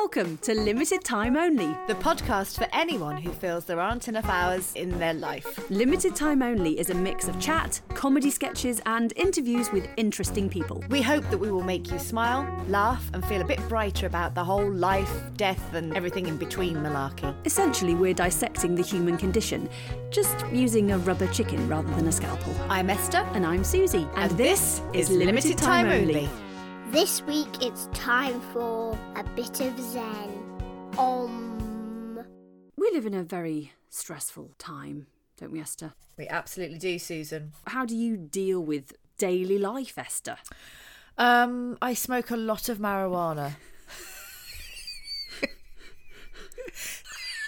Welcome to Limited Time Only. The podcast for anyone who feels there aren't enough hours in their life. Limited Time Only is a mix of chat, comedy sketches, and interviews with interesting people. We hope that we will make you smile, laugh, and feel a bit brighter about the whole life, death, and everything in between malarkey. Essentially, we're dissecting the human condition, just using a rubber chicken rather than a scalpel. I'm Esther, And I'm Susie, and, this is Limited Time Only. This week it's time for a bit of Zen. Om. We live in a very stressful time, don't we, Esther? We absolutely do, Susan. How do you deal with daily life, Esther? Um, I smoke a lot of marijuana.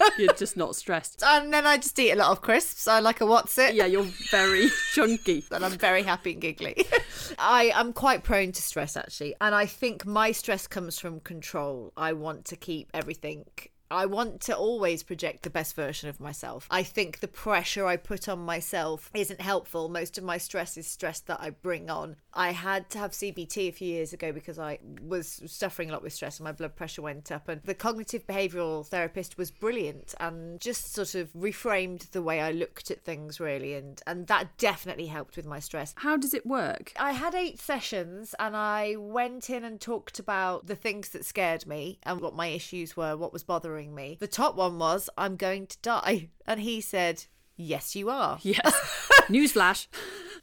You're just not stressed. And then I just eat a lot of crisps. I like a Wotsit. Yeah, you're very chunky. and I'm very happy and giggly. I am quite prone to stress actually, and I think my stress comes from control. I want to keep everything. I want to always project the best version of myself. I think the pressure I put on myself isn't helpful. Most of my stress is stress that I bring on. I had to have CBT a few years ago because I was suffering a lot with stress and my blood pressure went up. And the cognitive behavioral therapist was brilliant and just sort of reframed the way I looked at things, really. And, and that definitely helped with my stress. How does it work? I had eight sessions and I went in and talked about the things that scared me and what my issues were, what was bothering me. The top one was, I'm going to die. And he said, Yes, you are. Yes. Newsflash.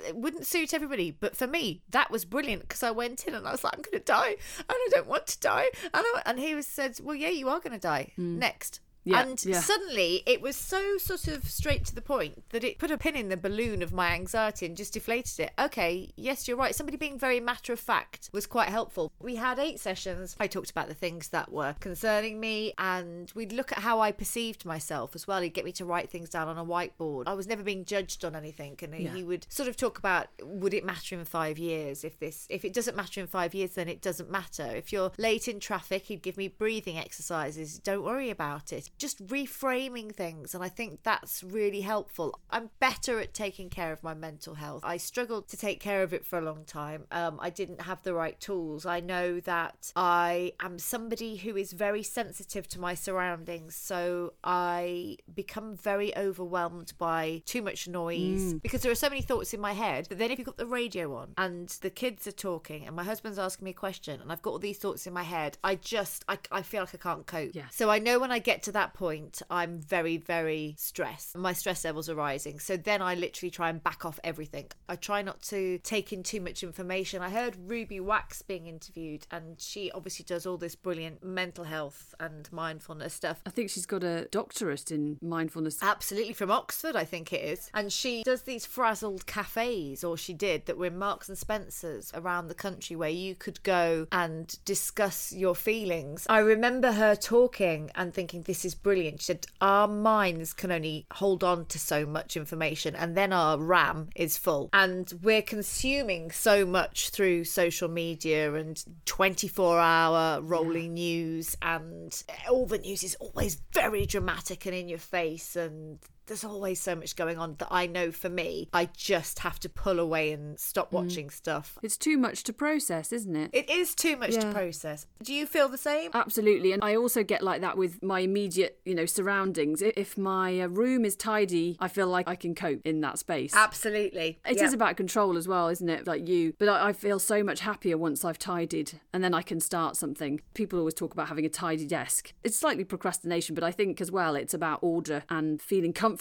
It wouldn't suit everybody, but for me, that was brilliant because I went in and I was like, I'm going to die and I don't want to die. And, I, and he was said, Well, yeah, you are going to die. Mm. Next. Yeah, and yeah. suddenly it was so sort of straight to the point that it put a pin in the balloon of my anxiety and just deflated it. Okay, yes, you're right. Somebody being very matter of fact was quite helpful. We had eight sessions. I talked about the things that were concerning me and we'd look at how I perceived myself as well. He'd get me to write things down on a whiteboard. I was never being judged on anything and he would sort of talk about would it matter in five years if this if it doesn't matter in five years then it doesn't matter. If you're late in traffic, he'd give me breathing exercises. Don't worry about it just reframing things and i think that's really helpful. I'm better at taking care of my mental health. I struggled to take care of it for a long time. Um, i didn't have the right tools. I know that i am somebody who is very sensitive to my surroundings so i become very overwhelmed by too much noise because there are so many thoughts in my head but then if you've got the radio on and the kids are talking and my husband's asking me a question and i've got all these thoughts in my head i just i, I feel like i can't cope. Yeah. so I know when I get to that point, I'm very, very stressed. My stress levels are rising. So then I literally try and back off everything. I try not to take in too much information. I heard Ruby Wax being interviewed, and she obviously does all this brilliant mental health and mindfulness stuff. I think she's got a doctorate in mindfulness. Absolutely from Oxford, I think it is. And she does these frazzled cafes, or she did, that were in Marks and Spencer's around the country where you could go and discuss your feelings. I remember her talking and thinking, this is brilliant. She said, Our minds can only hold on to so much information, and then our RAM is full. And we're consuming so much through social media and 24 hour rolling news, and all the news is always very dramatic and in your face. And there's always so much going on that I know for me, I just have to pull away and stop watching stuff. It's too much to process, isn't it? It is too much to process. Do you feel the same? Absolutely. And I also get like that with my immediate, you know, surroundings. If my uh, room is tidy, I feel like I can cope in that space. Absolutely. It is Yeah. about control as well, isn't it? Like you. But I, I feel so much happier once I've tidied and then I can start something. People always talk about having a tidy desk. It's slightly procrastination, but I think as well it's about order and feeling comfortable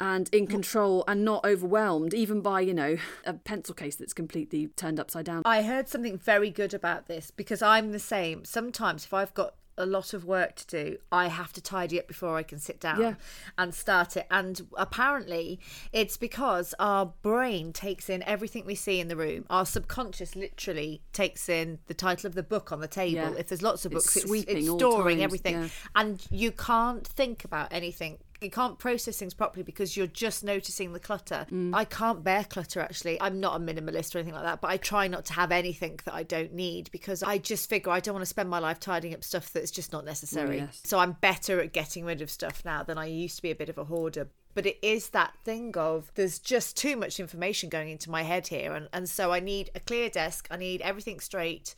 and in mm. control and not overwhelmed, even by, you know, a pencil case that's completely turned upside down. I heard something very good about this because I'm the same. Sometimes if I've got a lot of work to do, I have to tidy up before I can sit down Yeah. and start it. And apparently, it's because our brain takes in everything we see in the room. Our subconscious literally takes in the title of the book on the table. Yeah. If there's lots of books, it's, it's all storing times, everything, yeah. and you can't think about anything you can't process things properly because you're just noticing the clutter. Mm. I can't bear clutter actually. I'm not a minimalist or anything like that, but I try not to have anything that I don't need because I just figure I don't want to spend my life tidying up stuff that's just not necessary. Oh, yes. So I'm better at getting rid of stuff now than I used to be a bit of a hoarder. But it is that thing of there's just too much information going into my head here. And, and so I need a clear desk, I need everything straight,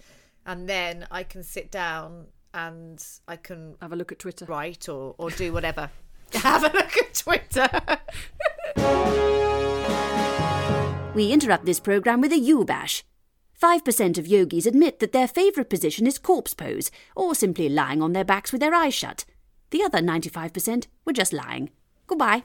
and then I can sit down and I can Have a look at Twitter. write or, or do whatever. Have a look at Twitter. We interrupt this program with a U-bash. 5% of yogis admit that their favourite position is corpse pose, or simply lying on their backs with their eyes shut. The other 95% were just lying. Goodbye.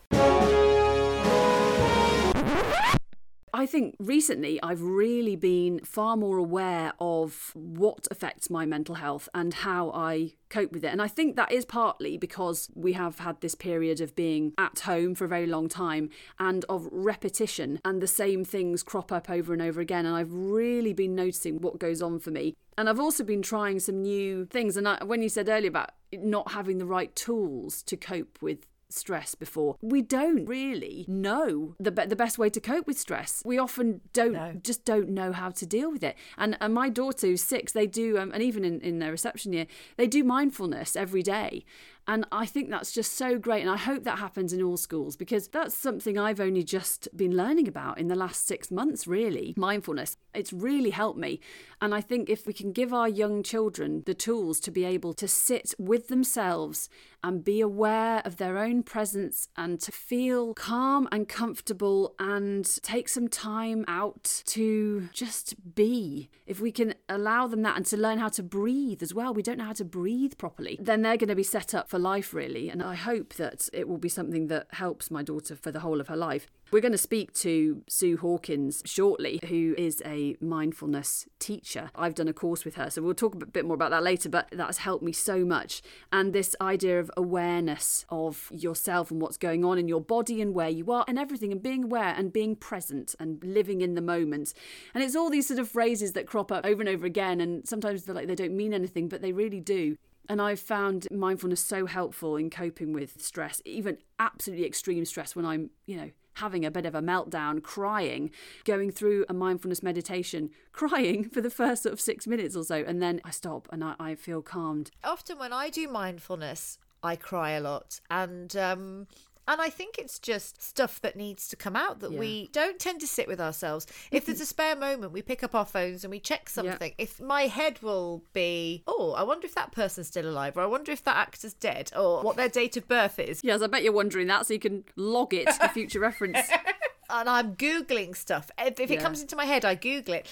I think recently I've really been far more aware of what affects my mental health and how I cope with it. And I think that is partly because we have had this period of being at home for a very long time and of repetition, and the same things crop up over and over again. And I've really been noticing what goes on for me. And I've also been trying some new things. And I, when you said earlier about not having the right tools to cope with stress before. We don't really know the be- the best way to cope with stress. We often don't No. just don't know how to deal with it. And and my daughter who's six, they do um, and even in in their reception year, they do mindfulness every day. And I think that's just so great. And I hope that happens in all schools because that's something I've only just been learning about in the last six months, really. Mindfulness. It's really helped me. And I think if we can give our young children the tools to be able to sit with themselves and be aware of their own presence and to feel calm and comfortable and take some time out to just be. If we can allow them that and to learn how to breathe as well, we don't know how to breathe properly, then they're going to be set up for life, really. And I hope that it will be something that helps my daughter for the whole of her life. We're going to speak to Sue Hawkins shortly, who is a mindfulness teacher. I've done a course with her, so we'll talk a bit more about that later, but that has helped me so much. And this idea of awareness of yourself and what's going on in your body and where you are and everything, and being aware and being present and living in the moment. And it's all these sort of phrases that crop up over and over again, and sometimes they're like they don't mean anything, but they really do. And I've found mindfulness so helpful in coping with stress, even absolutely extreme stress when I'm, you know, having a bit of a meltdown, crying, going through a mindfulness meditation, crying for the first sort of six minutes or so. And then I stop and I, I feel calmed. Often when I do mindfulness, I cry a lot. And um and I think it's just stuff that needs to come out that Yeah. we don't tend to sit with ourselves. If there's a spare moment, we pick up our phones and we check something. If my head will be, oh, I wonder if that person's still alive, or I wonder if that actor's dead, or what their date of birth is. Yes, I bet you're wondering that so you can log it for future reference. and I'm Googling stuff. If, if Yeah. it comes into my head, I Google it.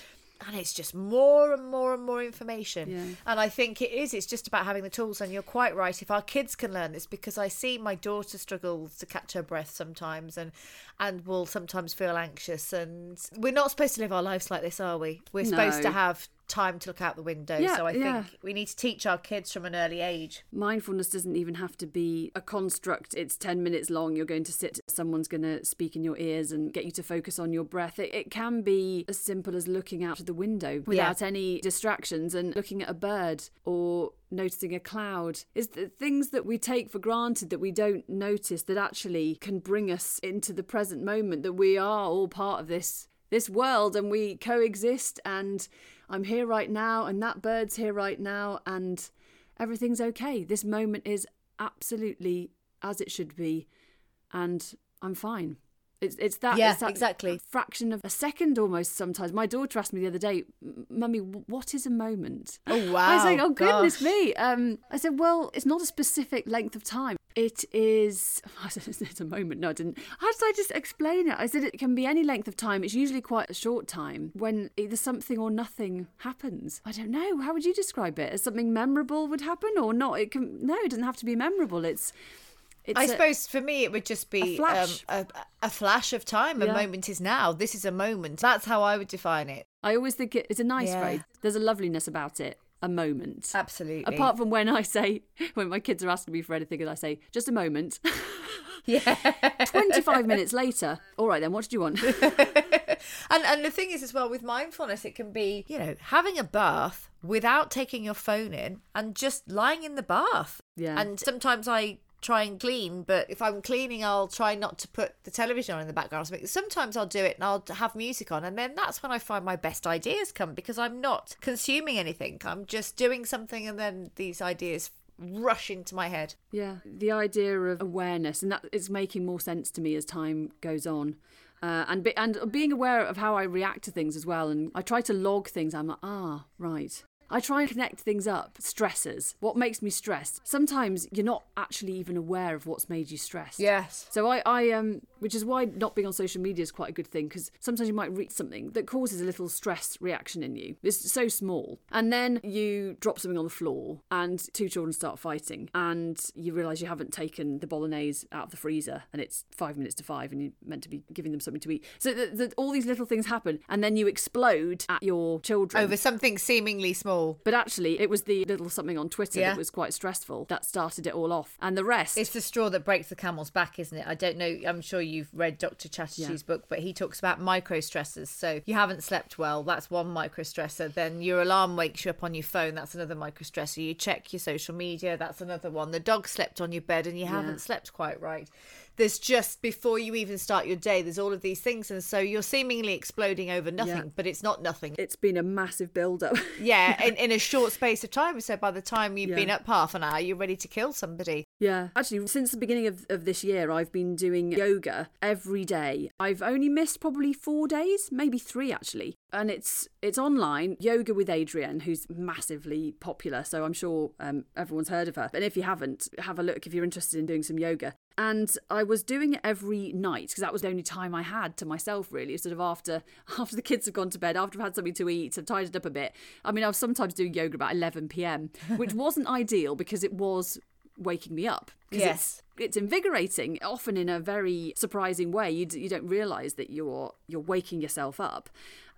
And it's just more and more and more information. Yeah. And I think it is. It's just about having the tools. And you're quite right. If our kids can learn this, because I see my daughter struggles to catch her breath sometimes and and will sometimes feel anxious. And we're not supposed to live our lives like this, are we? We're supposed to have time to look out the window. Yeah, so I yeah. think we need to teach our kids from an early age. Mindfulness doesn't even have to be a construct. It's 10 minutes long. You're going to sit, someone's going to speak in your ears and get you to focus on your breath. It, it can be as simple as looking out of the window without any distractions and looking at a bird or noticing a cloud. Is the things that we take for granted that we don't notice that actually can bring us into the present moment, that we are all part of this this world and we coexist and I'm here right now and that bird's here right now and everything's okay. This moment is absolutely as it should be and I'm fine. It's, it's that, Yeah, it's that exactly. fraction of a second almost sometimes. My daughter asked me the other day, Mummy, what is a moment? Oh, wow. I was like, oh goodness gosh. me. Um, I said, well, it's not a specific length of time. It is. It's a moment. No, I didn't. How did I just explain it? I said it can be any length of time. It's usually quite a short time when either something or nothing happens. I don't know. How would you describe it? As something memorable would happen or not? It can. No, it doesn't have to be memorable. It's. It's I a- suppose for me it would just be a flash. Um, a, a flash of time. A moment is now. This is a moment. That's how I would define it. I always think it, it's a nice Yeah. phrase. There's a loveliness about it. A moment. Absolutely. Apart from when I say, when my kids are asking me for anything and I say, just a moment. yeah. 25 minutes later, all right then, what did you want? And and the thing is as well with mindfulness, it can be you know having a bath without taking your phone in and just lying in the bath. Yeah. And sometimes I try and clean, but if I'm cleaning, I'll try not to put the television on in the background. Sometimes I'll do it and I'll have music on, and then that's when I find my best ideas come because I'm not consuming anything. I'm just doing something, and then these ideas rush into my head. Yeah, the idea of awareness, and that is making more sense to me as time goes on. Uh, and be, and being aware of how I react to things as well, and I try to log things. I'm like, ah, right, I try and connect things up. Stressors. What makes me stressed? Sometimes you're not actually even aware of what's made you stressed. Yes. So I, I um, which is why not being on social media is quite a good thing because sometimes you might read something that causes a little stress reaction in you. It's so small, and then you drop something on the floor, and two children start fighting, and you realise you haven't taken the bolognese out of the freezer, and it's five minutes to five, and you're meant to be giving them something to eat. So that that all these little things happen, and then you explode at your children Over something seemingly small. But actually, it was the little something on Twitter Yeah. that was quite stressful that started it all off, and the rest. It's the straw that breaks the camel's back, isn't it? I don't know. I'm sure you've read Dr. Chatterjee's Yeah. book, but he talks about micro stressors. So you haven't slept well, that's one micro stressor. Then your alarm wakes you up on your phone, that's another micro stressor. You check your social media, that's another one. The dog slept on your bed and you haven't slept quite right. There's just before you even start your day, there's all of these things. And so you're seemingly exploding over nothing, Yeah. but it's not nothing. it's been a massive build up. yeah, in, in a short space of time. So by the time you've Yeah. been up half an hour, you're ready to kill somebody. Yeah. Actually, since the beginning of, of this year, I've been doing yoga every day. I've only missed probably four days, maybe three actually. And it's it's online, Yoga with Adriene, who's massively popular. So I'm sure um, everyone's heard of her. and if you haven't, have a look if you're interested in doing some yoga. And I was doing it every night because that was the only time I had to myself, really. Sort of after after the kids have gone to bed, after I've had something to eat, I've tidied up a bit. I mean, I was sometimes doing yoga about 11 p.m., which wasn't ideal because it was waking me up. Yes. It's, it's invigorating, often in a very surprising way. You, d- you don't realise that you're you're waking yourself up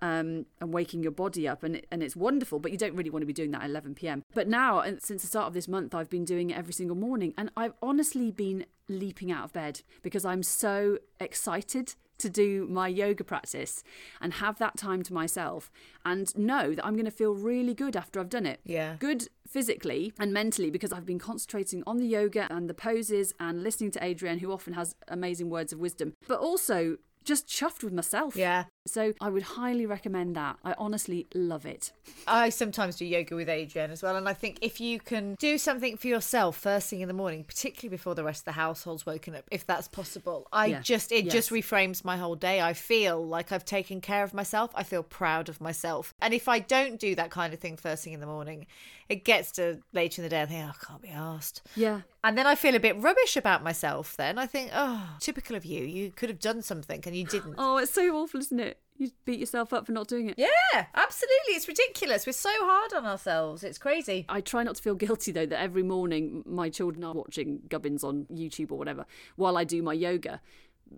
um, and waking your body up, and, and it's wonderful, but you don't really want to be doing that at 11 pm. But now, and since the start of this month, I've been doing it every single morning, and I've honestly been leaping out of bed because I'm so excited to do my yoga practice and have that time to myself and know that I'm going to feel really good after I've done it. Yeah. Good physically and mentally because I've been concentrating on the yoga and the poses and listening to Adriene, who often has amazing words of wisdom, but also just chuffed with myself. Yeah. So I would highly recommend that. I honestly love it. I sometimes do yoga with Adriene as well. And I think if you can do something for yourself first thing in the morning, particularly before the rest of the household's woken up, if that's possible, I Yeah. just, it just reframes my whole day. I feel like I've taken care of myself. I feel proud of myself. And if I don't do that kind of thing first thing in the morning, it gets to later in the day and I think, oh, I can't be asked. Yeah. And then I feel a bit rubbish about myself then. I think, oh, typical of you. You could have done something and you didn't. Oh, it's so awful, isn't it? You beat yourself up for not doing it. Yeah, absolutely. It's ridiculous. We're so hard on ourselves. It's crazy. I try not to feel guilty though that every morning my children are watching Gubbins on YouTube or whatever while I do my yoga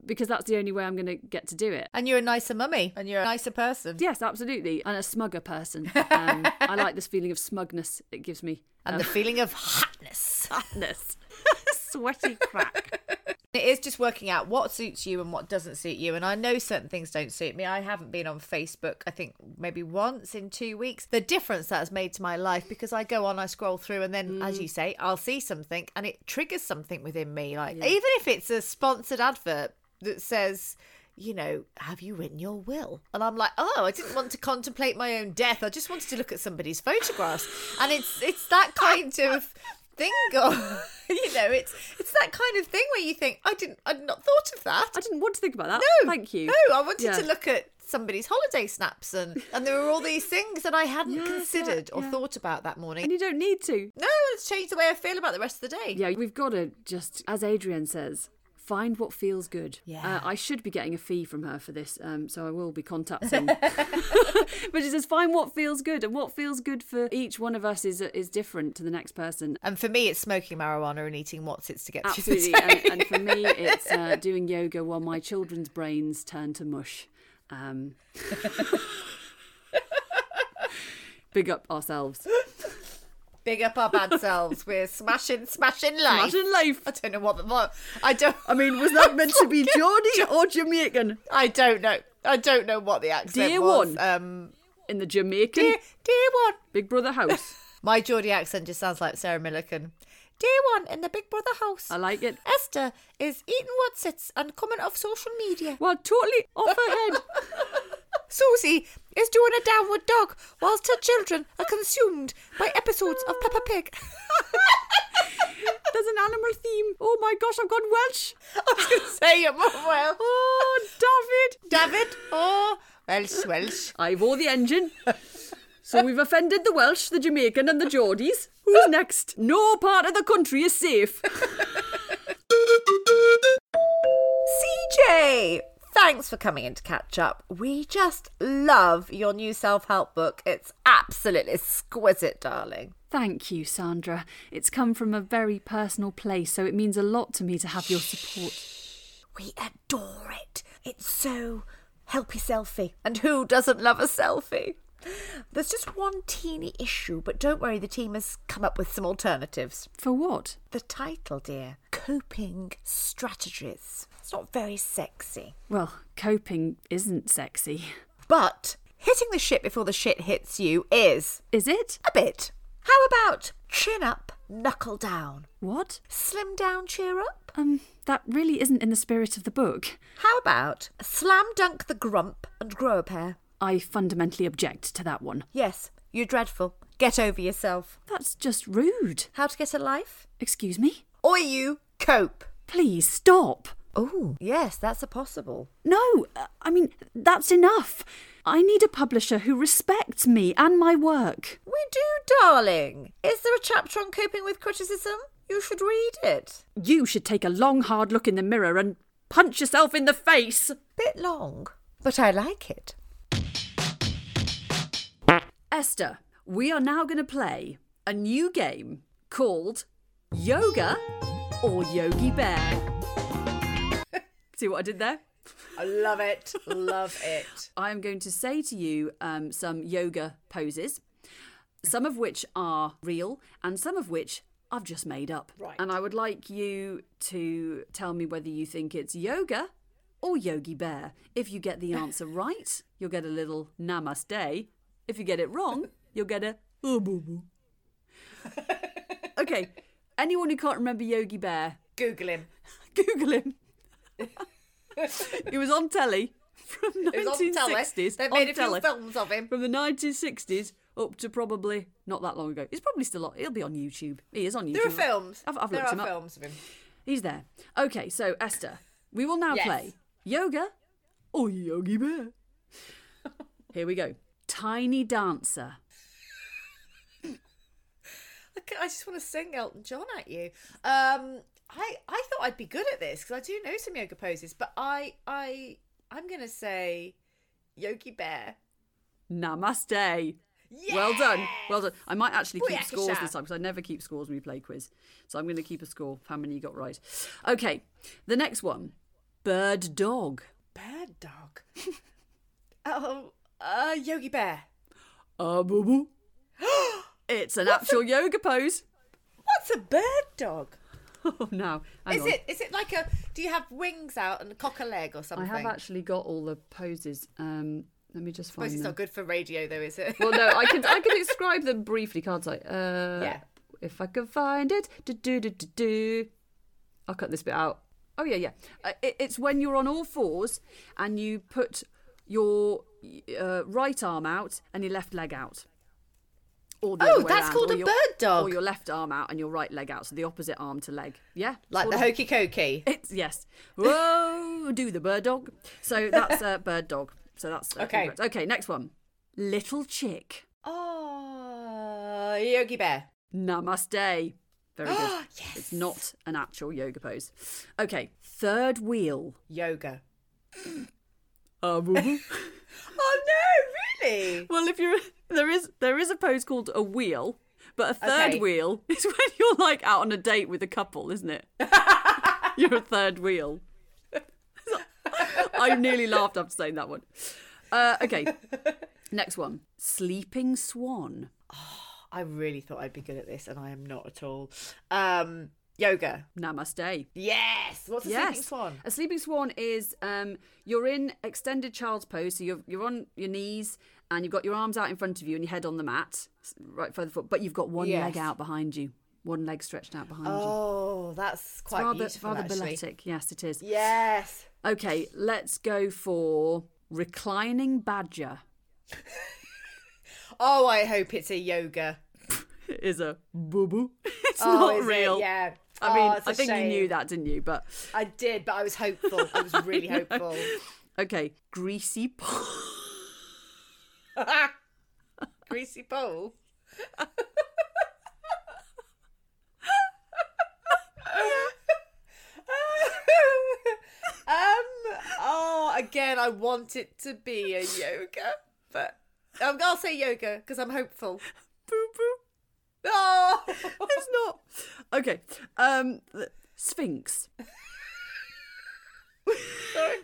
because that's the only way I'm going to get to do it. And you're a nicer mummy and you're a nicer person. Yes, absolutely. And a smugger person. Um, I like this feeling of smugness it gives me. And the feeling of hotness. Hotness. Sweaty crack. It is just working out what suits you and what doesn't suit you. And I know certain things don't suit me. I haven't been on Facebook, I think maybe once in two weeks. The difference that has made to my life because I go on, I scroll through, and then, as mm. you say, I'll see something and it triggers something within me. Like, even if it's a sponsored advert that says, you know, have you written your will? And I'm like, oh, I didn't want to contemplate my own death. I just wanted to look at somebody's photographs. And it's it's that kind of thing or you know, it's it's that kind of thing where you think, I didn't I'd not thought of that. I didn't want to think about that. No. Thank you. No, I wanted Yeah. to look at somebody's holiday snaps and and there were all these things that I hadn't yeah, considered or yeah. thought about that morning. And you don't need to. No, it's changed the way I feel about the rest of the day. Yeah, we've got to just, as Adriene says, find what feels good. Yeah. Uh, I should be getting a fee from her for this, um, so I will be contacting. but she says, find what feels good, and what feels good for each one of us is is different to the next person. And for me, it's smoking marijuana and eating Wotsits to get Absolutely, and, and for me, it's uh, doing yoga while my children's brains turn to mush. Um, big up ourselves. Big up our bad selves. We're smashing, smashing life. Imagine life. I don't know what the what. I don't. I mean, was that meant to be Geordie or Jamaican? I don't know. I don't know what the accent Dear was. one. Um, In the Jamaican dear, dear one. Big Brother house. My Geordie accent just sounds like Sarah Millican. Dear one in the Big Brother house. I like it. Esther is eating Wotsits and coming off social media. Well, totally off her head. Susie is doing a downward dog whilst her children are consumed by episodes of Peppa Pig. There's an animal theme. Oh my gosh, I've gone Welsh. I was going to say it more well. Oh, David. David, oh, Welsh, Welsh. I've all the engine. So we've offended the Welsh, the Jamaican, and the Geordies. Who's next? No part of the country is safe. CJ! Thanks for coming in to catch up. We just love your new self help book. It's absolutely exquisite, darling. Thank you, Sandra. It's come from a very personal place, so it means a lot to me to have your support. We adore it. It's so helpy selfie. And who doesn't love a selfie? There's just one teeny issue, but don't worry, the team has come up with some alternatives. For what? The title, dear Coping Strategies. It's not very sexy. Well, coping isn't sexy. But hitting the shit before the shit hits you is. Is it? A bit. How about chin up, knuckle down? What? Slim down, cheer up? Um, that really isn't in the spirit of the book. How about slam dunk the grump and grow a pair? I fundamentally object to that one. Yes, you're dreadful. Get over yourself. That's just rude. How to get a life? Excuse me? Or you cope. Please stop. Oh, yes, that's a possible. No, I mean, that's enough. I need a publisher who respects me and my work. We do, darling. Is there a chapter on coping with criticism? You should read it. You should take a long, hard look in the mirror and punch yourself in the face. Bit long, but I like it. Esther, we are now going to play a new game called Yoga or Yogi Bear. See what I did there? I love it. love it. I am going to say to you um, some yoga poses, some of which are real and some of which I've just made up. Right. And I would like you to tell me whether you think it's yoga or Yogi Bear. If you get the answer right, you'll get a little namaste. If you get it wrong, you'll get a oh boo boo. okay. Anyone who can't remember Yogi Bear, Google him. Google him. he was on telly from It telly. 1960s. They've on made a few films of him. From the 1960s up to probably not that long ago. He's probably still on. He'll be on YouTube. He is on YouTube. There are films. I've, I've there looked are him up. films of him. He's there. Okay, so Esther, we will now Yes. play yoga or Yogi Bear. Here we go. Tiny dancer. I just want to sing Elton John at you. Um, I I thought I'd be good at this because I do know some yoga poses, but I I I'm gonna say Yogi Bear. Namaste. Yes! Well done. Well done. I might actually keep Booyakasha. scores this time because I never keep scores when we play quiz. So I'm going to keep a score how many you got right. Okay. The next one bird dog. Bird dog. oh, uh, Yogi Bear. Ah, boo boo. It's an actual yoga pose. What's a bird dog? Oh, no. Hang Is on. it is it like a? Do you have wings out and cock a leg or something? I have actually got all the poses. Um, let me just Suppose find it's them. not good for radio though, is it? Well, no, I can I can describe them briefly, can't I? Uh, Yeah. If I can find it, do do do do do. I'll cut this bit out. Oh yeah, yeah. Uh, it, it's when you're on all fours and you put your uh, right arm out and your left leg out. Oh, that's around, called a your- bird dog. Or your left arm out and your right leg out, so the opposite arm to leg. Yeah, like the hokey cokey. it's yes. Whoa, do the bird dog. So that's uh, bird dog. So that's uh, Okay. incorrect. Okay, next one. Little chick. Oh, Yogi Bear. Namaste. Very good. yes. It's not an actual yoga pose. Okay, third wheel. Yoga. Uh. Oh no, really? well, if you're there is there is a pose called a wheel, but a third Okay. wheel is when you're like out on a date with a couple, isn't it? you're a third wheel. I nearly laughed after saying that one. Uh, okay, next one. Sleeping swan. I really thought I'd be good at this, and I am not at all. Um, yoga. Namaste. Yes. What's a sleeping swan? A sleeping swan is um, you're in extended child's pose, so you're you're on your knees and you've got your arms out in front of you and your head on the mat, right further foot, but you've got one leg out behind you, one leg stretched out behind you. Oh, that's It's quite rather beautiful, rather actually. balletic. Yes, it is. Yes. Okay, let's go for reclining badger. Oh, I hope it's a yoga. It is a boo boo. It's oh, not is it? real. Yeah. I mean, Oh, I think you knew that, didn't you? But I did, but I was hopeful. I was really hopeful. okay, greasy paw. Greasy pole. um. Oh, again, I want it to be a yoga, but um, I'll say yoga because I'm hopeful. Boo boo. Oh, It's not. Okay. Um, Sphinx. sorry.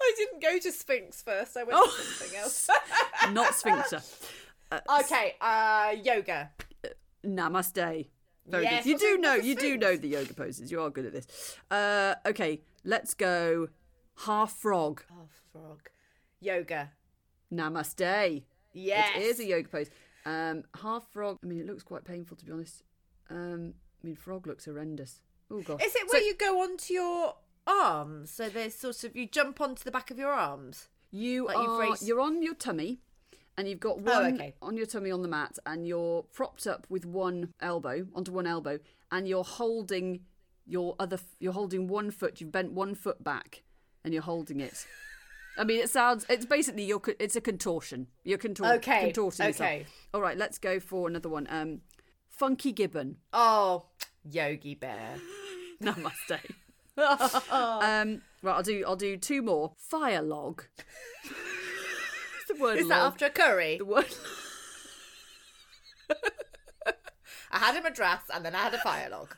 I didn't go to Sphinx first. I went Oh. to something else. Not sphincter. okay. Uh, yoga. Namaste. Very Yes, good. You do know. You do know the yoga poses. You are good at this. Uh, okay. Let's go. Half frog. Half frog. Yoga. Namaste. Yes. It is a yoga pose. Um, half frog. I mean, it looks quite painful to be honest. Um, I mean, frog looks horrendous. Oh gosh. Is it where you go onto your arms? So there's sort of you jump onto the back of your arms. You like are raised- you're on your tummy, and you've got Oh, one okay. on your tummy on the mat, and you're propped up with one elbow onto one elbow, and you're holding your other. You're holding one foot. You've bent one foot back, and you're holding it. I mean, it sounds. It's basically your. It's a contortion. You're contor- Okay, contorting yourself. okay. All right. Let's go for another one. Um, funky gibbon. Oh, Yogi Bear. Namaste. um, right. I'll do. I'll do two more. Fire log. the word Is that log. after a curry? The word. I had a madras and then I had a fire log.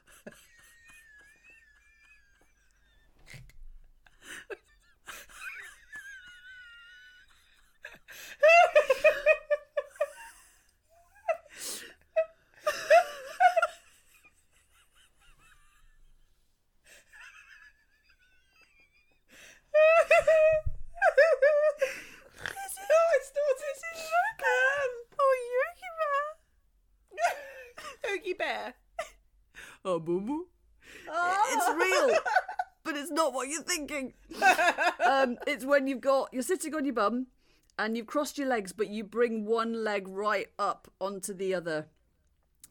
Oh, it's not. Um, oh, Yogi Bear. Yogi Bear. Oh, boo boo. Oh. It's real, but it's not what you're thinking. um, it's when you've got you're sitting on your bum, and you've crossed your legs, but you bring one leg right up onto the other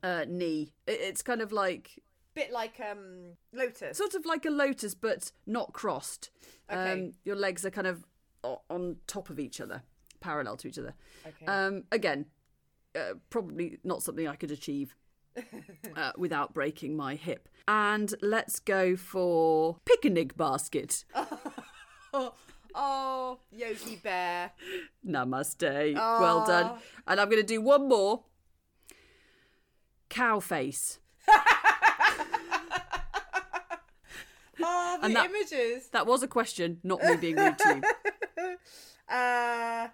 uh, knee. It, it's kind of like Bit like um Lotus. sort of like a lotus, but not crossed. Okay. Um, your legs are kind of o- on top of each other, parallel to each other. Okay. Um, again, uh, probably not something I could achieve uh, without breaking my hip. And let's go for picnic basket. oh, Yogi Bear. Namaste. Well done. And I'm going to do one more. Cow face. Oh, the And that- images. That was a question, not me being rude to you. Uh,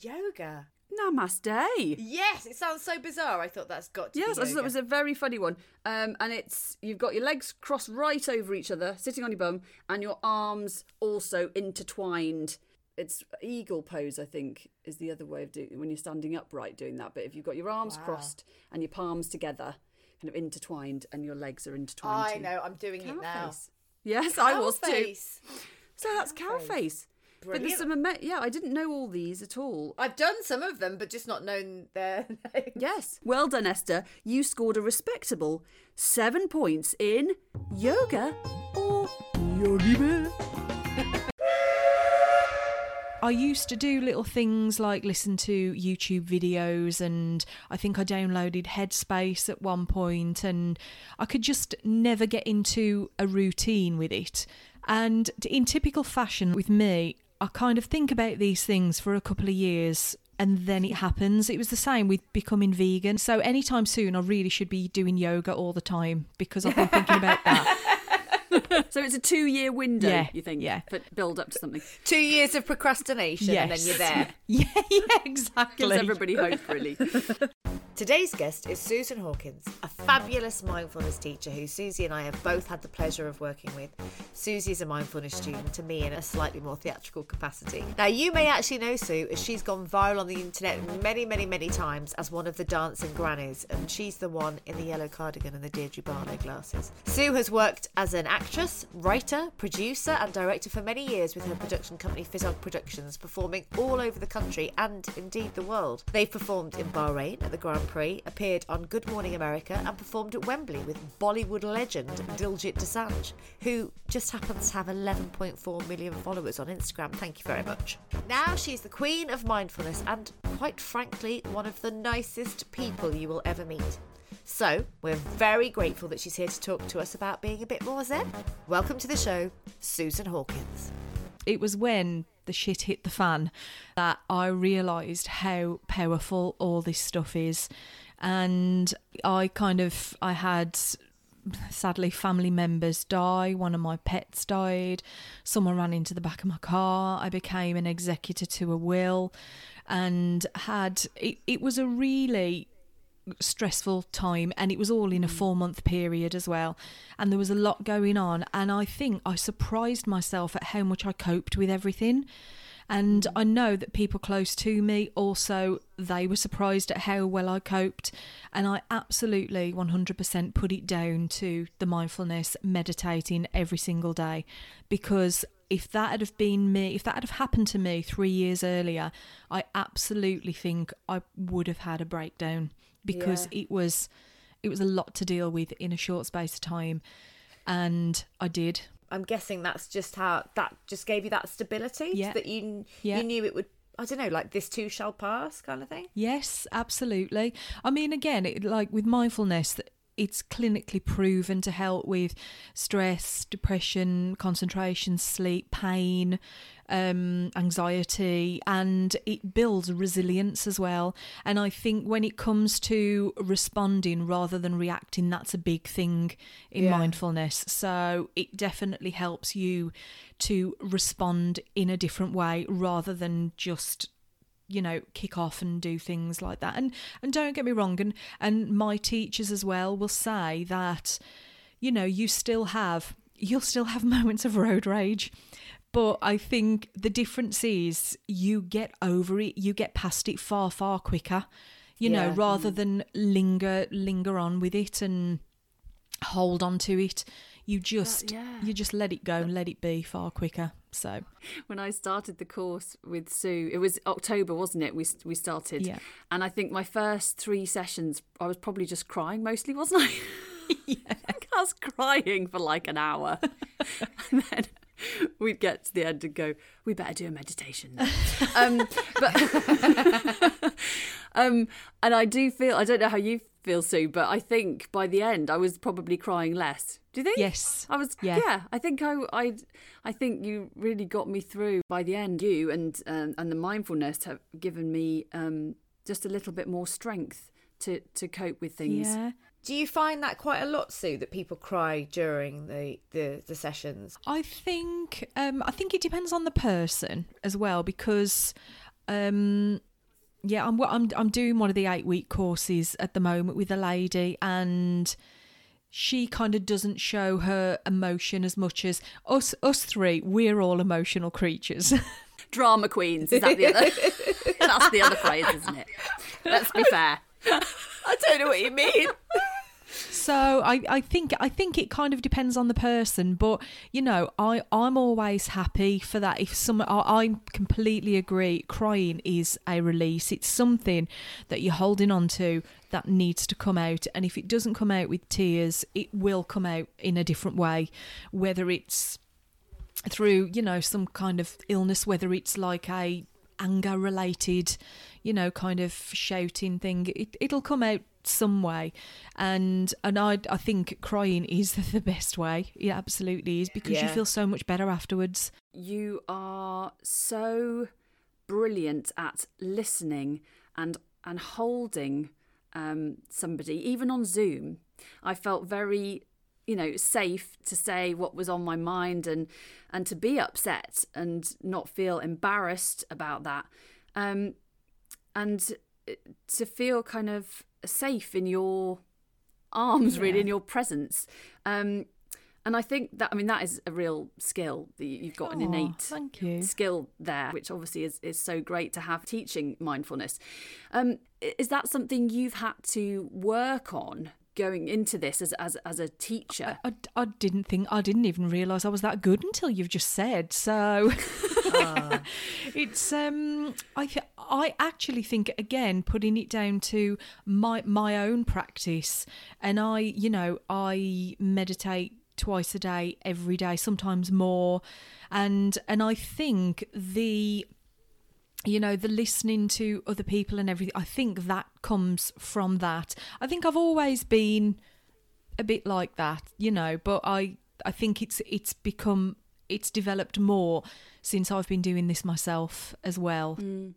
yoga. Namaste. Yes, it sounds so bizarre. I thought that's got to Yes, be I thought yoga. it was a very funny one. Um, and it's you've got your legs crossed right over each other, sitting on your bum, and your arms also intertwined. It's eagle pose, I think, is the other way of doing when you're standing upright doing that. But if you've got your arms crossed and your palms together, kind of intertwined, and your legs are intertwined. I too. know. I'm doing it Cow now. face. Yes, I was too. Face. So that's cow face. But there's some ama- yeah, I didn't know all these at all. I've done some of them, but just not known their names. Yes. Well done, Esther. You scored a respectable seven points in yoga or yogi bear. I used to do little things like listen to YouTube videos, and I think I downloaded Headspace at one point, and I could just never get into a routine with it. And in typical fashion with me, I kind of think about these things for a couple of years. And then it happens. It was the same with becoming vegan. So, anytime soon, I really should be doing yoga all the time because I've been thinking about that. So it's a two year window, Yeah, you think? yeah. For build up to something. Two years of procrastination, and then you're there. yeah, yeah, exactly. Gives everybody hope, really. Today's guest is Susan Hawkins, a fabulous mindfulness teacher who Susie and I have both had the pleasure of working with. Susie is a mindfulness student to me in a slightly more theatrical capacity. Now, you may actually know Sue as she's gone viral on the internet many, many, many times as one of the dancing grannies, and she's the one in the yellow cardigan and the Deirdre Barlow glasses. Sue has worked as an actress, writer, producer, and director for many years with her production company Fizzog Productions, performing all over the country and indeed the world. They've performed in Bahrain at the Grand Prix, appeared on Good Morning America, and performed at Wembley with Bollywood legend Diljit Dosanjh, who just happens to have 11.4 million followers on Instagram. Thank you very much. Now she's the queen of mindfulness and, quite frankly, one of the nicest people you will ever meet. So, we're very grateful that she's here to talk to us about being a bit more zen. Welcome to the show, Susan Hawkins. It was when the shit hit the fan that I realised how powerful all this stuff is. And I kind of I had sadly family members die one of my pets died someone ran into the back of my car i became an executor to a will and had it, it was a really stressful time and it was all in a mm. four month period as well. And there was a lot going on and i think i surprised myself at how much i coped with everything. And mm. i know that people close to me also they were surprised at how well i coped and i absolutely 100% put it down to the mindfulness meditating every single day. Because if that had have been me, if that had have happened to me three years earlier, I absolutely think I would have had a breakdown because Yeah. it was it was a lot to deal with in a short space of time, and I did. I'm guessing that's just how that just gave you that stability Yeah. that you Yeah. you knew it would. I don't know, like this too shall pass, kind of thing. Yes, absolutely. I mean, again, it, like with mindfulness, it's clinically proven to help with stress, depression, concentration, sleep, pain, um, anxiety, and it builds resilience as well. And I think when it comes to responding rather than reacting, that's a big thing in Yeah. mindfulness. So it definitely helps you to respond in a different way rather than just you know kick off and do things like that. And and don't get me wrong and and my teachers as well will say that you know you still have you'll still have moments of road rage. But i think the difference is you get over it you get past it far far quicker you know Yeah. rather mm. than linger linger on with it and hold on to it you just yeah. you just let it go and let it be far quicker so when I started the course with Sue, it was October, wasn't it? We we started, Yeah. and I think my first three sessions, I was probably just crying mostly, wasn't I? yeah, I was crying for like an hour, and then we'd get to the end and go, "We better do a meditation." um, but um, and I do feel I don't know how you feel, Sue, but I think by the end I was probably crying less. Do you think? Yes. I was. Yeah. Yeah, I think I, I, I think you really got me through by the end. You and um, and the mindfulness have given me um, just a little bit more strength to to cope with things. yeah Do you find that quite a lot, Sue, that people cry during the the, the sessions? I think um, I think it depends on the person as well because um, yeah, I'm I'm I'm doing one of the eight week courses at the moment with a lady and she kind of doesn't show her emotion as much as us us three we're all emotional creatures Drama queens is that the other? That's the other phrase, isn't it? Let's be fair. I don't know what you mean. So I, I think I think it kind of depends on the person, but you know I I'm always happy for that. If some I, I completely agree, crying is a release. It's something that you're holding on to that needs to come out, and if it doesn't come out with tears, it will come out in a different way, whether it's through you know some kind of illness, whether it's like a anger related, you know, kind of shouting thing. It, it'll come out some way, and and I I think crying is the best way. It absolutely is because you feel so much better afterwards. You are so brilliant at listening and and holding um, somebody, even on Zoom. I felt very, you know, safe to say what was on my mind and and to be upset and not feel embarrassed about that, um, and to feel kind of safe in your arms, really, in your presence. Um, and I think that I mean that is a real skill that you- you've got an innate thank you. skill there, which obviously is, is so great to have teaching mindfulness. Um, is that something you've had to work on going into this as as as a teacher? I, I didn't think I didn't even realise I was that good until you've just said. So it's um I th- I actually think again putting it down to my my own practice and I you know I meditate twice a day every day sometimes more and and I think the you know the listening to other people and everything. I think that comes from that. I think i've always been a bit like that you know but i i think it's it's become it's developed more since i've been doing this myself as well. Mm.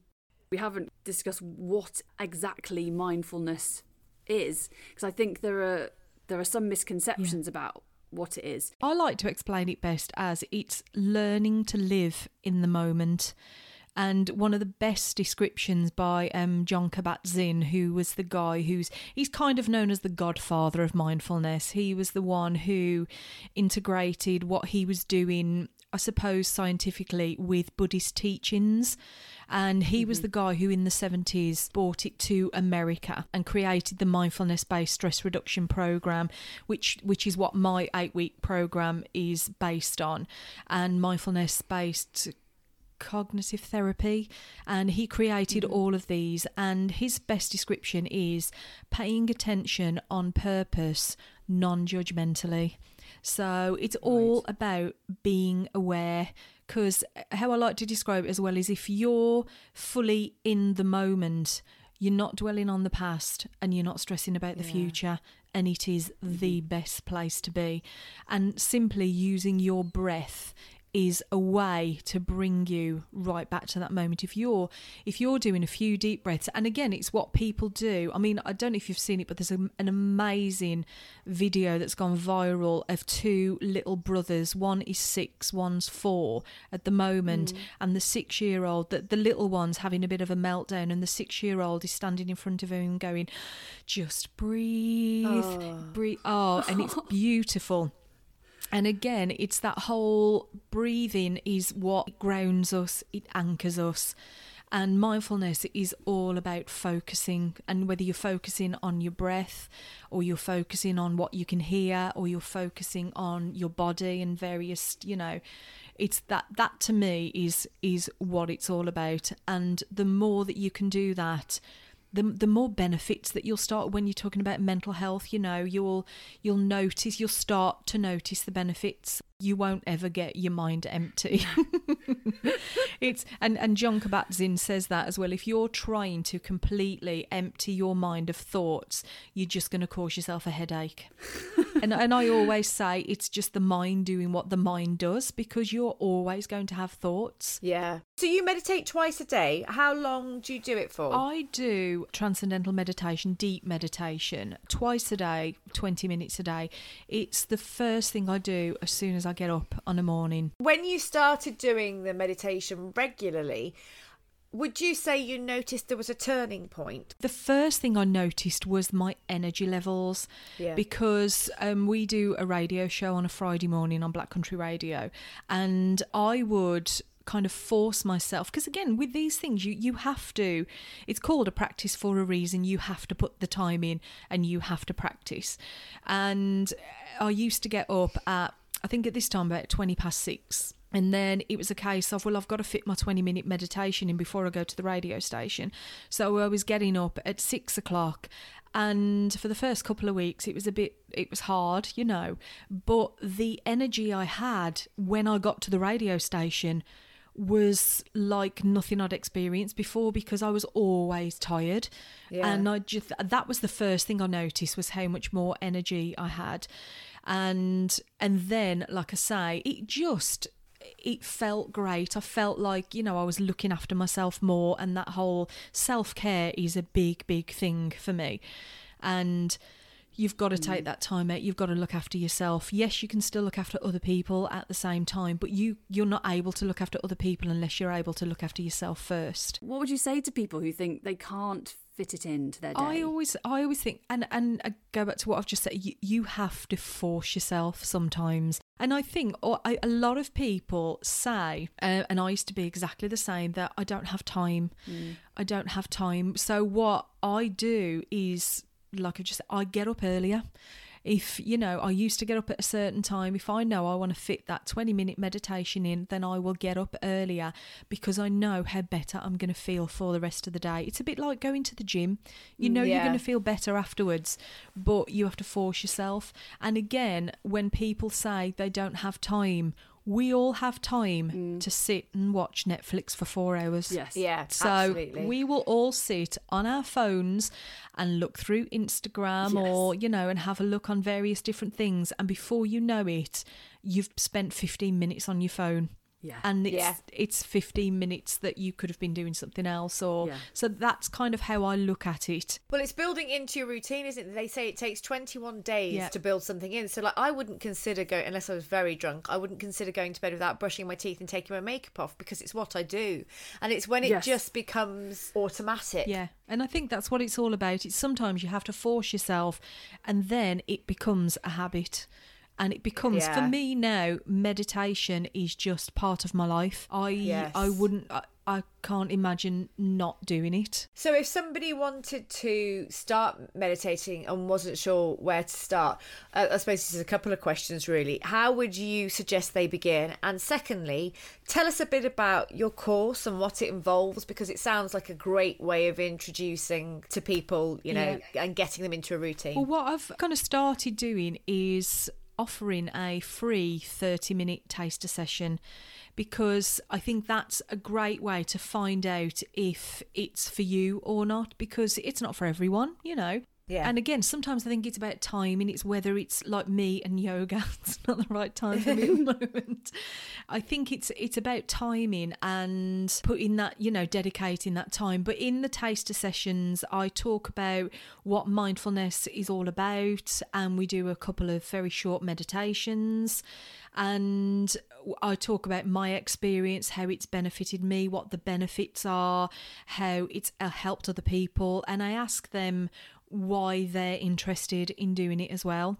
We haven't discussed what exactly mindfulness is because I think there are there are some misconceptions about what it is. I like to explain it best as it's learning to live in the moment. And one of the best descriptions by um, John Kabat-Zinn, who was the guy who's he's kind of known as the godfather of mindfulness. He was the one who integrated what he was doing, I suppose, scientifically with Buddhist teachings. And he was the guy who, in the 70s, brought it to America and created the mindfulness based stress reduction program, which, which is what my eight week program is based on. And mindfulness based cognitive therapy and he created mm-hmm. all of these. And his best description is paying attention on purpose non-judgmentally. So it's all about being aware because how i like to describe it as well is if you're fully in the moment you're not dwelling on the past and you're not stressing about the future and it is the mm-hmm. best place to be. And simply using your breath is a way to bring you right back to that moment. If you're if you're doing a few deep breaths and again it's what people do. I mean i don't know if you've seen it but there's a, an amazing video that's gone viral of two little brothers. One is six one's four at the moment. Mm. And the six year old the, the little one's having a bit of a meltdown and the six year old is standing in front of him going just breathe oh. breathe. Oh and it's beautiful and again, it's that whole breathing is what grounds us, it anchors us. And mindfulness is all about focusing, and whether you're focusing on your breath, or you're focusing on what you can hear, or you're focusing on your body and various, you know, it's that that to me is is what it's all about. And the more that you can do that, the the more benefits that you'll start when you're talking about mental health you know you'll you'll notice you'll start to notice the benefits you won't ever get your mind empty it's and and John Kabat-Zinn says that as well if you're trying to completely empty your mind of thoughts you're just going to cause yourself a headache and and I always say it's just the mind doing what the mind does because you're always going to have thoughts Yeah. So you meditate twice a day. How long do you do it for? I do transcendental meditation, deep meditation, twice a day, 20 minutes a day. It's the first thing I do as soon as I get up on a morning. When you started doing the meditation regularly, would you say you noticed there was a turning point? The first thing I noticed was my energy levels Yeah. because um, we do a radio show on a Friday morning on Black Country Radio, and I would kind of force myself because again with these things you you have to it's called a practice for a reason you have to put the time in and you have to practice and i used to get up at i think at this time about 20 past 6 and then it was a case of, well, I've got to fit my 20 minute meditation in before I go to the radio station. So I was getting up at six o'clock. And for the first couple of weeks, it was a bit, it was hard, you know. But the energy I had when I got to the radio station was like nothing I'd experienced before because I was always tired. Yeah. And I just, that was the first thing I noticed was how much more energy I had. And, and then, like I say, it just, it felt great. I felt like, you know, I was looking after myself more, and that whole self care is a big, big thing for me. And you've got to mm. take that time out. You've got to look after yourself. Yes, you can still look after other people at the same time, but you you're not able to look after other people unless you're able to look after yourself first. What would you say to people who think they can't fit it into their day? I always, I always think, and and I go back to what I've just said. You, you have to force yourself sometimes, and I think or I, a lot of people say, uh, and I used to be exactly the same that I don't have time. I don't have time. So what I do is like I just I get up earlier. If you know, I used to get up at a certain time. If I know I want to fit that 20 minute meditation in, then I will get up earlier because I know how better I'm going to feel for the rest of the day. It's a bit like going to the gym. You mm, know, you're going to feel better afterwards, but you have to force yourself. And again, when people say they don't have time, we all have time mm. to sit and watch Netflix for four hours. Yes. Yeah, So absolutely. we will all sit on our phones and look through Instagram or, you know, and have a look on various different things. And before you know it, you've spent 15 minutes on your phone. Yeah. And it's Yeah. it's 15 minutes that you could have been doing something else or Yeah. so that's kind of how I look at it. Well, it's building into your routine, isn't it? They say it takes 21 days Yeah. to build something in. So, like, I wouldn't consider going, unless I was very drunk, I wouldn't consider going to bed without brushing my teeth and taking my makeup off because it's what I do. And it's when it Yes. just becomes automatic. Yeah. And I think that's what it's all about. It's sometimes you have to force yourself and then it becomes a habit. And it becomes for me now meditation is just part of my life. I Yes. I wouldn't I, I can't imagine not doing it. So, if somebody wanted to start meditating and wasn't sure where to start, uh, I suppose this is a couple of questions really. How would you suggest they begin? And secondly, tell us a bit about your course and what it involves because it sounds like a great way of introducing to people, you know, and getting them into a routine. Well, what I've kind of started doing is offering a free 30 minute taster session because I think that's a great way to find out if it's for you or not because it's not for everyone, you know. Yeah. And again, sometimes I think it's about timing. It's whether it's like me and yoga. It's not the right time for me at the moment. I think it's it's about timing and putting that, you know, dedicating that time. But in the taster sessions, I talk about what mindfulness is all about, and we do a couple of very short meditations. And I talk about my experience, how it's benefited me, what the benefits are, how it's uh, helped other people, and I ask them why they're interested in doing it as well.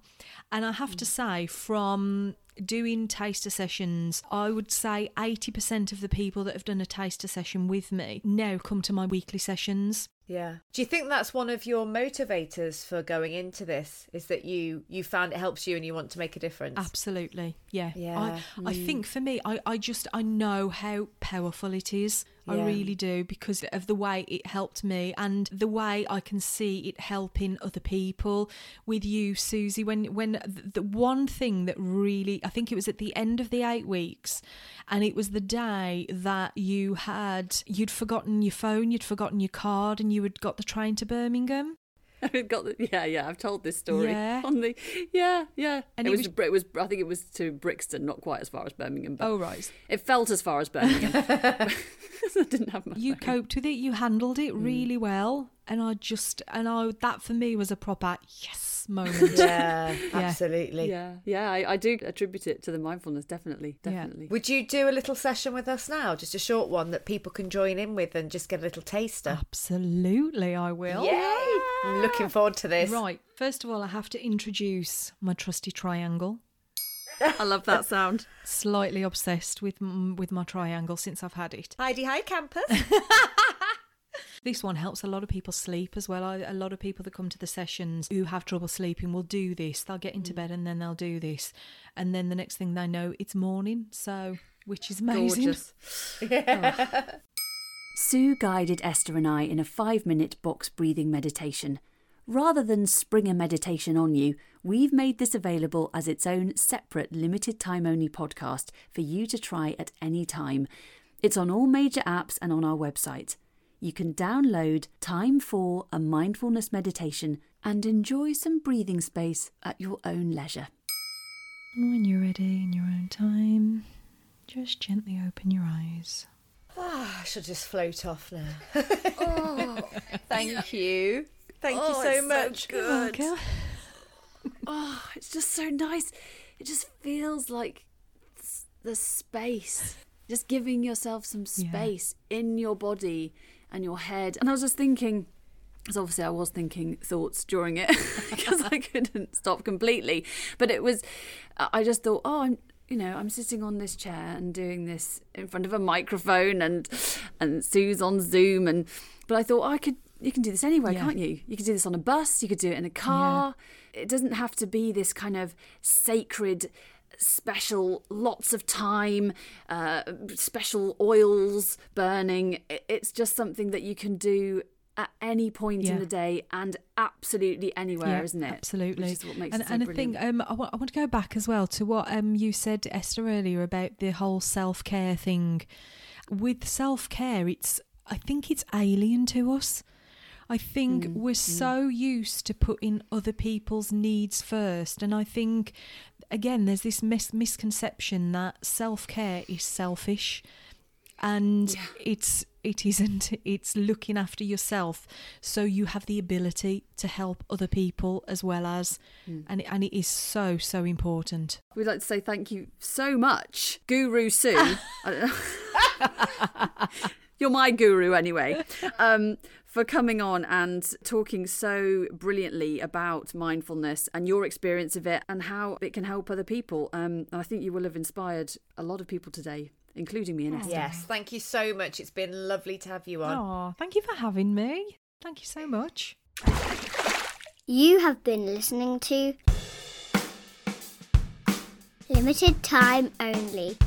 And I have to mm. say, from doing taster sessions, I would say 80% of the people that have done a taster session with me now come to my weekly sessions. Yeah. Do you think that's one of your motivators for going into this? Is that you you found it helps you and you want to make a difference? Absolutely. Yeah. Yeah. I, I think mm. for me, I, I just, I know how powerful it is. I really do because of the way it helped me and the way I can see it helping other people. With you, Susie, when when the one thing that really, I think it was at the end of the eight weeks, and it was the day that you had you'd forgotten your phone, you'd forgotten your card, and you had got the train to Birmingham. I've got the, yeah, yeah. I've told this story Yeah. on the yeah, yeah. And it it, was, was- it was I think it was to Brixton, not quite as far as Birmingham, but Oh right. it felt as far as Birmingham. I didn't have my you phone. coped with it you handled it mm. really well and i just and i that for me was a proper yes moment Yeah, absolutely. Yeah, yeah. I, I do attribute it to the mindfulness. Definitely, Yeah. definitely. Would you do a little session with us now? Just a short one that people can join in with and just get a little taster. absolutely i will Yay! I'm looking ah! forward to this. right first of all i have to introduce my trusty triangle I love that sound. slightly obsessed with with my triangle since i've had it Heidi Hi Campus. This one helps a lot of people sleep as well. I, a lot of people that come to the sessions who have trouble sleeping will do this. They'll get into mm. bed and then they'll do this. And then the next thing they know, it's morning. So, which is amazing. Gorgeous. Oh. Sue guided Esther and I in a five minute box breathing meditation. Rather than spring a meditation on you, we've made this available as its own separate limited time only podcast for you to try at any time. It's on all major apps and on our website. You can download Time for a Mindfulness Meditation and enjoy some breathing space at your own leisure. When you're ready in your own time, just gently open your eyes. Ah, I should just float off now. Thank you. Thank you Oh, so it's so much. good. Oh, it's just so nice. It just feels like the space. Just giving yourself some Yeah. space in your body and your head. And I was just thinking, because obviously I was thinking thoughts during it because I couldn't stop completely. But it was, I just thought, oh, I'm, you know, I'm sitting on this chair and doing this in front of a microphone and and Sue's on Zoom and, but I thought oh, I could you can do this anywhere, Yeah. can't you? You could do this on a bus, you could do it in a car. It doesn't have to be this kind of sacred, special, lots of time, uh, special oils burning. It's just something that you can do at any point in the day and absolutely anywhere, Yeah, isn't it? Absolutely. Is what makes and it so and I think um, I want, to go back as well to what um, you said, Esther, earlier about the whole self care thing. With self care, it's I think it's alien to us. I think Mm, we're so used to putting other people's needs first, and I think again there's this mis- misconception that self care is selfish, and it's it isn't. It's looking after yourself, so you have the ability to help other people as well as, Mm. and and it is so so important. We'd like to say thank you so much, Guru Sue. I don't know. You're my guru anyway. Um, for coming on and talking so brilliantly about mindfulness and your experience of it and how it can help other people. Um, and I think you will have inspired a lot of people today, including me and Esther. Yes, thank you so much. It's been lovely to have you on. Oh, thank you for having me. Thank you so much. You have been listening to Limited Time Only.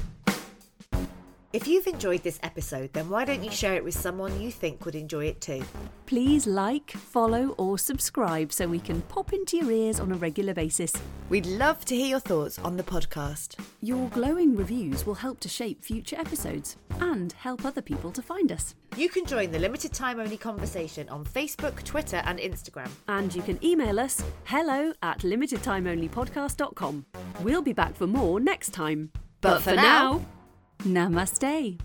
If you've enjoyed this episode, then why don't you share it with someone you think would enjoy it too? Please like, follow, or subscribe so we can pop into your ears on a regular basis. We'd love to hear your thoughts on the podcast. Your glowing reviews will help to shape future episodes and help other people to find us. You can join the limited time only conversation on Facebook, Twitter, and Instagram. And you can email us hello at limitedtimeonlypodcast.com. We'll be back for more next time. But for now- namaste.